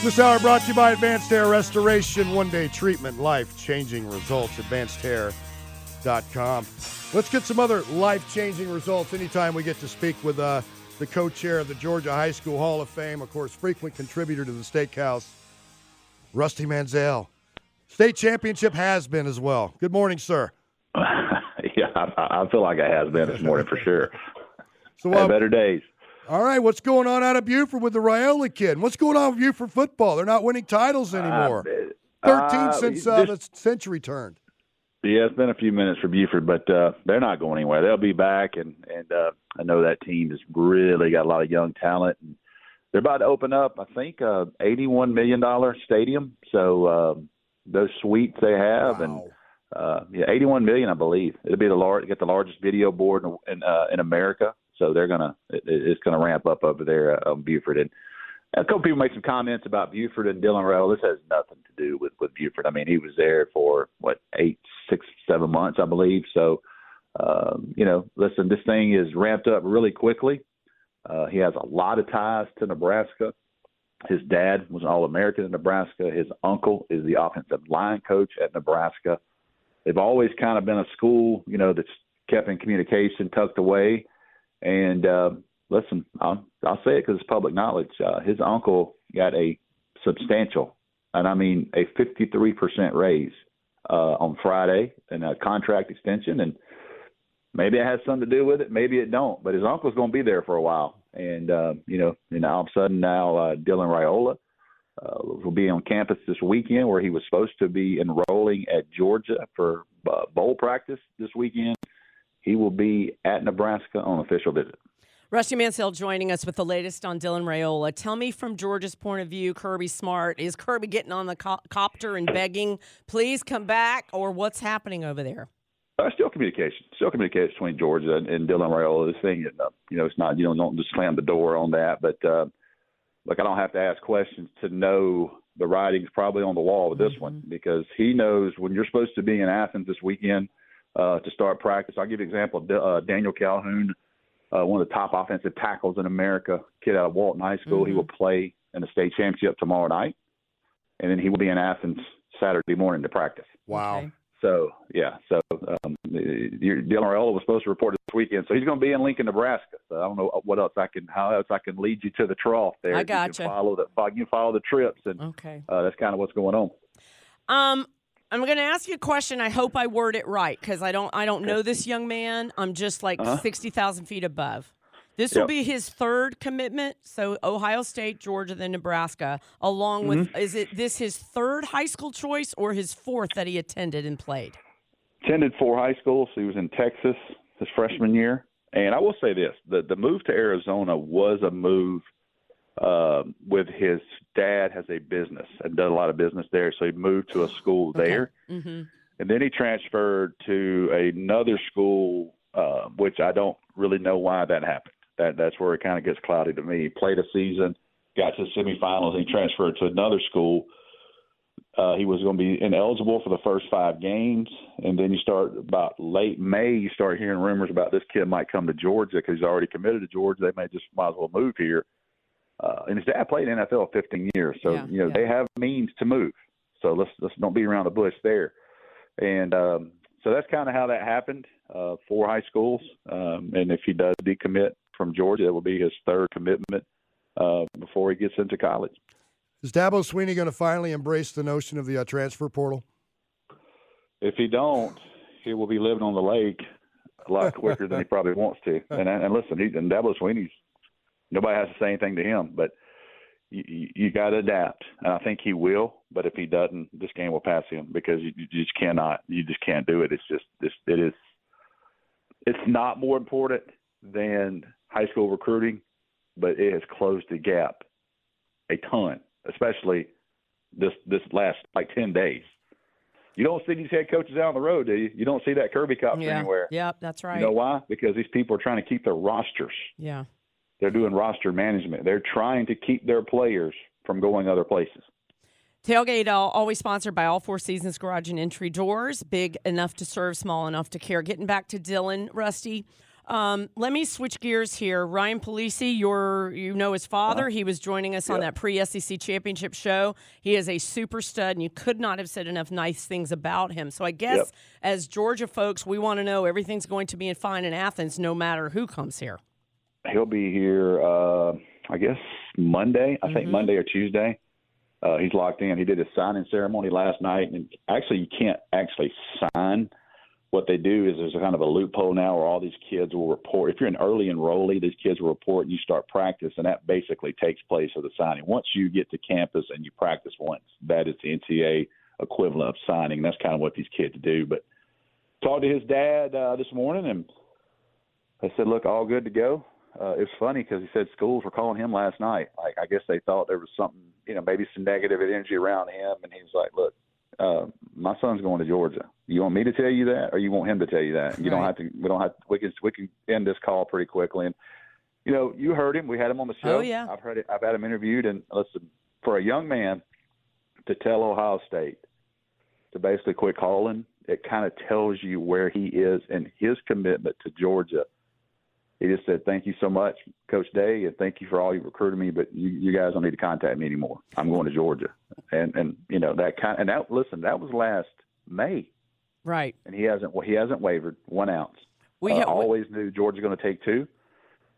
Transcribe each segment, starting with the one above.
This hour brought to you by Advanced Hair Restoration, one day treatment, life changing results. AdvancedHair.com. Let's get some other life changing results anytime we get to speak with uh, the co chair of the Georgia High School Hall of Fame, of course, frequent contributor to the Steakhouse, Rusty Mansell. State championship has been as well. Good morning, sir. yeah, I, I feel like it has been this morning for sure. So, uh, better days. All right, what's going on out of Buford with the Raiola kid? What's going on with Buford football? They're not winning titles anymore. Uh, 13 uh, since uh, this- the century turned. Yeah, it's been a few minutes for Buford, but uh, they're not going anywhere. They'll be back, and and uh, I know that team has really got a lot of young talent, and they're about to open up. I think uh, eighty-one million dollar stadium. So um, those suites they have, and uh, yeah, eighty-one million, I believe. It'll be the large, get the largest video board in in, uh, in America. So they're gonna, it, it's gonna ramp up over there uh, on Buford, and a couple people make some comments about Buford and Dylan Raiola. This has nothing to do with with Buford. I mean, he was there for what eight, six, seven months, I believe. So, um, you know, listen, this thing is ramped up really quickly. Uh, he has a lot of ties to Nebraska. His dad was an All American in Nebraska. His uncle is the offensive line coach at Nebraska. They've always kind of been a school, you know, that's kept in communication, tucked away. And uh, listen, I'll, I'll say it because it's public knowledge. Uh, his uncle got a substantial, and I mean a 53% raise uh, on Friday and a contract extension. And maybe it has something to do with it, maybe it don't. But his uncle's going to be there for a while, and uh, you know, and all of a sudden now uh, Dylan Raiola uh, will be on campus this weekend, where he was supposed to be enrolling at Georgia for uh, bowl practice this weekend. He will be at Nebraska on official visit. Rusty Mansell joining us with the latest on Dylan Raiola. Tell me from Georgia's point of view, Kirby Smart, is Kirby getting on the co- copter and begging, please come back, or what's happening over there? Uh, still communication, still communication between Georgia and, and Dylan Raiola. This thing, uh, you know, it's not you know don't just slam the door on that. But uh, look, I don't have to ask questions to know the writing's probably on the wall with this one because he knows when you're supposed to be in Athens this weekend uh, to start practice. I'll give you an example. D- Uh, Daniel Calhoun, uh, one of the top offensive tackles in America, kid out of Walton High School. He will play in the state championship tomorrow night, and then he will be in Athens Saturday morning to practice. Wow. Okay. So yeah, so um, your- Dylan Raiola was supposed to report this weekend, so he's going to be in Lincoln, Nebraska. So I don't know what else I can, how else I can lead you to the trough there. I got You can follow the, you can follow the trips, and Okay. uh, that's kind of what's going on. Um, I'm going to ask you a question. I hope I word it right because I don't. I don't know this young man. I'm just like Uh-huh. sixty thousand feet above. This will be his third commitment. So Ohio State, Georgia, then Nebraska. Along with, Mm-hmm. is it this his third high school choice or his fourth that he attended and played? Attended four high schools. He was in Texas his freshman year, and I will say this: the the move to Arizona was a move. Um, with his dad has a business and done a lot of business there, so he moved to a school there. Mm-hmm. and then he transferred to another school, uh, which I don't really know why that happened. That that's where it kind of gets cloudy to me. He played a season, got to the semifinals, and he transferred to another school. Uh, he was going to be ineligible for the first five games, and then you start about late May. You start hearing rumors about this kid might come to Georgia because he's already committed to Georgia. They may just might as well move here. Uh, and his dad played in the NFL 15 years, so Yeah, you know yeah. they have means to move. So let's let's don't be around the bush there and um, so that's kind of how that happened. Uh, four high schools, um, and if he does decommit from Georgia, it will be his third commitment uh, before he gets into college. Is Dabo Swinney going to finally embrace the notion of the uh, transfer portal? If he don't, he will be living on the lake a lot quicker than he probably wants to. And and listen, he's and Dabo Swinney's nobody has to say anything to him, but you, you, you got to adapt, and I think he will. But if he doesn't, this game will pass him because you, you just cannot, you just can't do it. It's just this, it is, it's not more important than high school recruiting, but it has closed the gap a ton, especially this this last like ten days. You don't see these head coaches out on the road, do you? You don't see that Kirby copter Yeah. anywhere. Yep, that's right. You know why? Because these people are trying to keep their rosters. yeah. They're doing roster management. They're trying to keep their players from going other places. Tailgate uh, always sponsored by All Four Seasons Garage and Entry Doors. Big enough to serve, small enough to care. Getting back to Dylan, Rusty. Um, let me switch gears here. Ryan Puglisi, your you know his father. Uh-huh. He was joining us on that pre SEC championship show. He is a super stud, and you could not have said enough nice things about him. So I guess Yep. as Georgia folks, we want to know everything's going to be fine in Athens, no matter who comes here. He'll be here, uh, I guess, Monday. I think Monday or Tuesday. Uh, he's locked in. He did his signing ceremony last night, and actually, you can't actually sign. What they do is there's a kind of a loophole now where all these kids will report. If you're an early enrollee, these kids will report, and you start practice, and that basically takes place of the signing. Once you get to campus and you practice once, that is the NCAA equivalent of signing. That's kind of what these kids do. But talked to his dad uh, this morning, and I said, "Look, all good to go." Uh, it's funny because he said schools were calling him last night. Like I guess they thought there was something, you know, maybe some negative energy around him, and he was like, "Look, uh, my son's going to Georgia. You want me to tell you that, or you want him to tell you that? You don't have to. We don't have. We can. We can end this call pretty quickly." And you know, you heard him. We had him on the show. Oh, yeah. I've heard it. I've had him interviewed, and listen, for a young man to tell Ohio State to basically quit calling, it kind of tells you where he is and his commitment to Georgia. He just said, "Thank you so much, Coach Day, and thank you for all you recruited me. But you, you guys don't need to contact me anymore. I'm going to Georgia." And and you know that kind. And that listen, that was last May, Right. and he hasn't he hasn't wavered one ounce. We uh, ha- always knew Georgia's going to take two.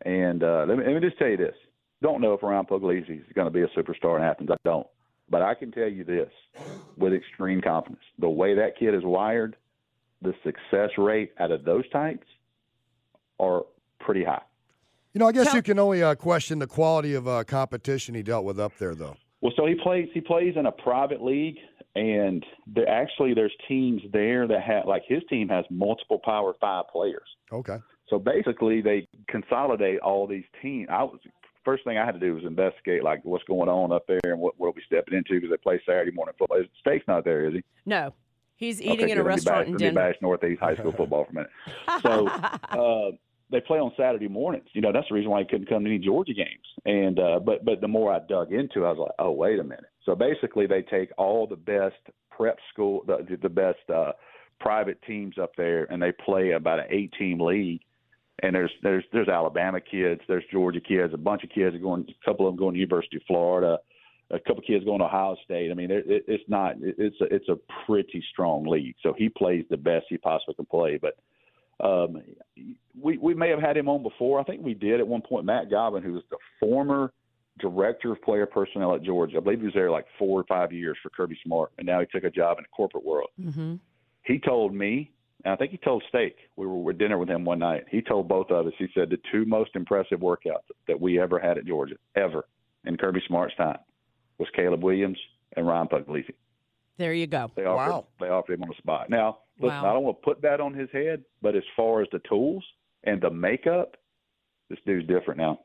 And uh, let me let me just tell you this: don't know if Ryan Puglisi is going to be a superstar in Athens. I don't, but I can tell you this with extreme confidence: the way that kid is wired, the success rate out of those types are pretty high. You know, I guess Tell- you can only uh, question the quality of uh, competition he dealt with up there, though. Well, so he plays he plays in a private league, and there actually there's teams there that have like his team has multiple Power Five players. Okay. So basically, they consolidate all these teams. I was first thing I had to do was investigate like what's going on up there and what what are we stepping into because they play Saturday morning football. Steak's not there, is he? No. He's eating okay, in a good. Let me restaurant bash, in let me Denver. bash Northeast High School football for a minute. So uh, they play on Saturday mornings. You know that's the reason why he couldn't come to any Georgia games. And uh, but but the more I dug into, it, I was like, oh wait a minute. So basically, they take all the best prep school, the the best uh, private teams up there, and they play about an eight team league. And there's there's there's Alabama kids, there's Georgia kids, a bunch of kids are going, a couple of them going to University of Florida, a couple of kids going to Ohio State. I mean, it, it's not it's a, it's a pretty strong league. So he plays the best he possibly can play. But um, we we may have had him on before. I think we did at one point. Matt Godwin, who was the former director of player personnel at Georgia, I believe he was there like four or five years for Kirby Smart, and now he took a job in the corporate world. hmm He told me, and I think he told Steak. We were at dinner with him one night. He told both of us. He said the two most impressive workouts that we ever had at Georgia, ever, in Kirby Smart's time, was Caleb Williams and Ryan Puglisi. There you go. They offered Wow. they offered him on the spot. Now, listen, Wow. I don't want to put that on his head, but as far as the tools and the makeup, this dude's different now.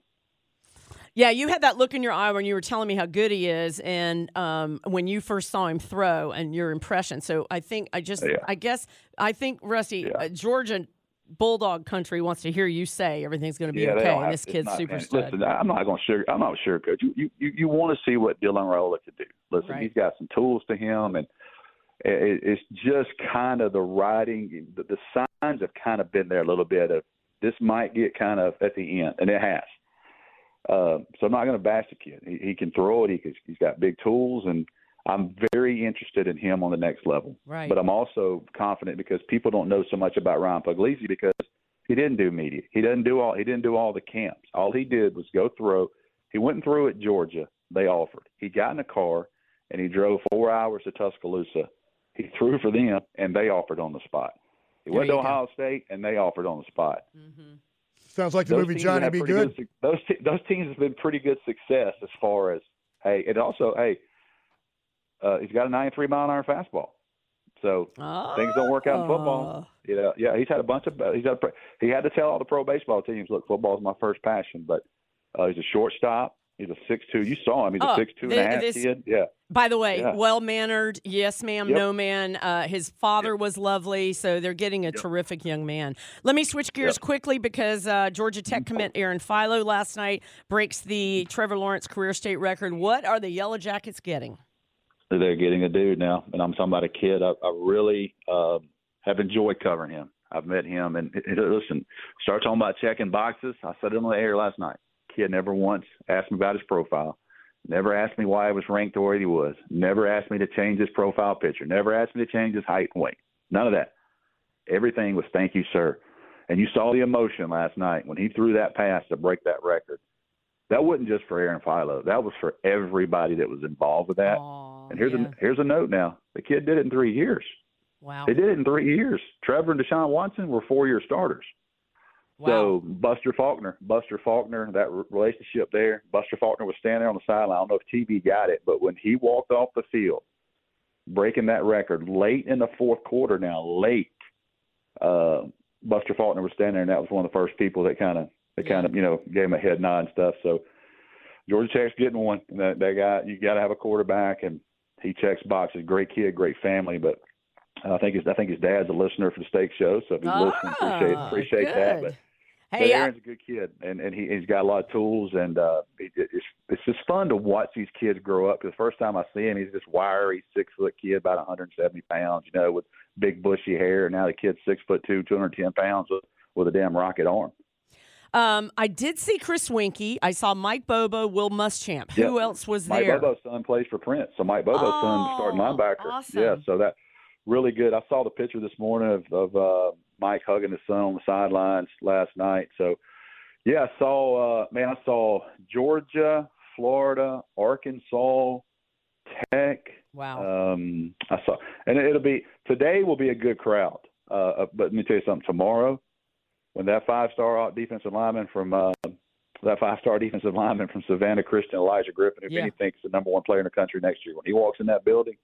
Yeah, you had that look in your eye when you were telling me how good he is, and um, when you first saw him throw, and your impression. So I think I just, Yeah. I guess, I think Rusty, Yeah. uh, Georgia Bulldog country wants to hear you say everything's going to be yeah, okay, and this kid's not- super stud. Listen, I'm not going to sugar. I'm not sure, coach. You you you, you want to see what Dylan Raiola could do. Listen, Right. he's got some tools to him, and it, it's just kind of the writing. The, the signs have kind of been there a little bit of this might get kind of at the end, and it has. Uh, so I'm not going to bash the kid. He, he can throw it. He he's got big tools, and I'm very interested in him on the next level. Right. But I'm also confident because people don't know so much about Ryan Puglisi because he didn't do media. He didn't do all. He didn't do all the camps. All he did was go through. He went and threw at Georgia. They offered. He got in a car and he drove four hours to Tuscaloosa. He threw for them and they offered on the spot. He There went to you go. Ohio State and they offered on the spot. mm-hmm. Sounds like the Those movie Johnny have Be pretty Good. suc- those te- those teams have been pretty good success as far as hey, and also hey, uh, he's got a 93 mile an hour fastball. So things don't work out in football. You know, yeah, he's had a bunch of he's had a, he had to tell all the pro baseball teams, look, football is my first passion, but uh, he's a shortstop. He's a six two. You saw him. He's Oh, a six two and a half this- kid. Yeah. By the way, Yeah. well mannered, yes, ma'am, Yep. no man. Uh, his father was lovely, so they're getting a terrific young man. Let me switch gears Yep. Mm-hmm. quickly because uh, Georgia Tech commit Aaron Philo last night breaks the Trevor Lawrence career state record. What are the Yellow Jackets getting? They're getting a dude now, and I'm talking about a kid. I, I really um, have enjoyed covering him. I've met him, and listen, start talking about checking boxes. I said it on the air last night. Kid never once asked me about his profile. Never asked me why I was ranked the way he was. Never asked me to change his profile picture. Never asked me to change his height and weight. None of that. Everything was thank you, sir. And you saw the emotion last night when he threw that pass to break that record. That wasn't just for Aaron Philo. That was for everybody that was involved with that. Aw, and here's yeah. a here's a note now. The kid did it in three years. Wow. They did it in three years. Trevor and Deshaun Watson were four year starters. wow. So Buster Faulkner, Buster Faulkner, that re- relationship there. Buster Faulkner was standing there on the sideline. I don't know if TV got it, but when he walked off the field, breaking that record late in the fourth quarter. Now late, uh, Buster Faulkner was standing there, and that was one of the first people that kind of that kind of you know gave him a head nod and stuff. So Georgia Tech's getting one. That, that guy, you got to have a quarterback, and he checks boxes. Great kid, great family, but. I think his I think his dad's a listener for the Steak Show, so if he's listening, appreciate Ah, appreciate that. But Hey, but Aaron's a good kid, and and he he's got a lot of tools, and uh, it, it's it's just fun to watch these kids grow up. 'Cause the first time I see him, he's this wiry six foot kid, about 170 pounds, you know, with big bushy hair. And now the kid's six foot two, 210 pounds with, with a damn rocket arm. Um, I did see Chris Winky. I saw Mike Bobo, Will Muschamp. Who else was Mike there? Mike Bobo's son plays for Prince, so Mike Bobo's son, the starting Oh, linebacker. awesome. Yeah, so that really good. I saw the picture this morning of, of uh, Mike hugging his son on the sidelines last night. So, yeah, I saw. Uh, man, I saw Georgia, Florida, Arkansas, Tech. Wow. Um, I saw, and it'll be today will be a good crowd. Uh, but let me tell you something. Tomorrow, when that five-star defensive lineman from uh, that five-star defensive lineman from Savannah Christian, Elijah Griffin, who Yeah. many thinks the number one player in the country next year, when he walks in that building,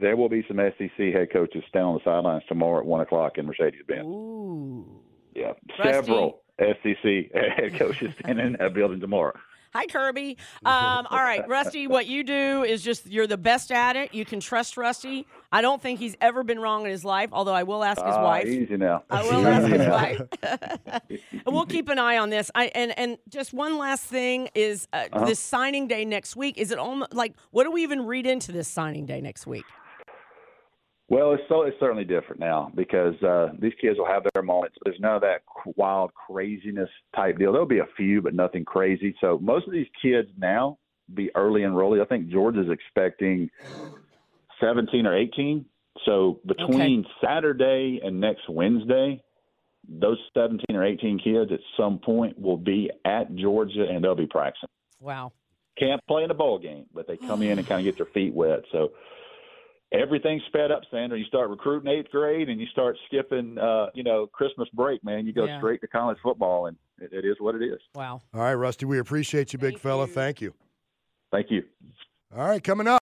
there will be some SEC head coaches standing on the sidelines tomorrow at one o'clock in Mercedes-Benz. Ooh. Yeah, Rusty. several SEC head coaches standing in that building tomorrow. Hi, Kirby. Um, all right, Rusty, what you do is just you're the best at it. You can trust Rusty. I don't think he's ever been wrong in his life, although I will ask his Ah, wife. Easy now. I will ask Easy his wife. and we'll keep an eye on this. I and and just one last thing is uh, Uh-huh. this signing day next week. Is it almost like what do we even read into this signing day next week? Well, it's so it's certainly different now because uh, these kids will have their moments. There's none of that wild craziness type deal. There'll be a few, but nothing crazy. So most of these kids now be early enrollee. I think Georgia's expecting 17 or 18. So between Saturday and next Wednesday, those 17 or 18 kids at some point will be at Georgia and they'll be practicing. Wow. Can't play in a ball game, but they come in and kind of get their feet wet. So everything's sped up, Sandra. You start recruiting eighth grade and you start skipping, uh, you know, Christmas break, man. You go Yeah. straight to college football, and it, it is what it is. Wow. All right, Rusty, we appreciate you, big fella. you. Thank you. Thank you. All right, coming up.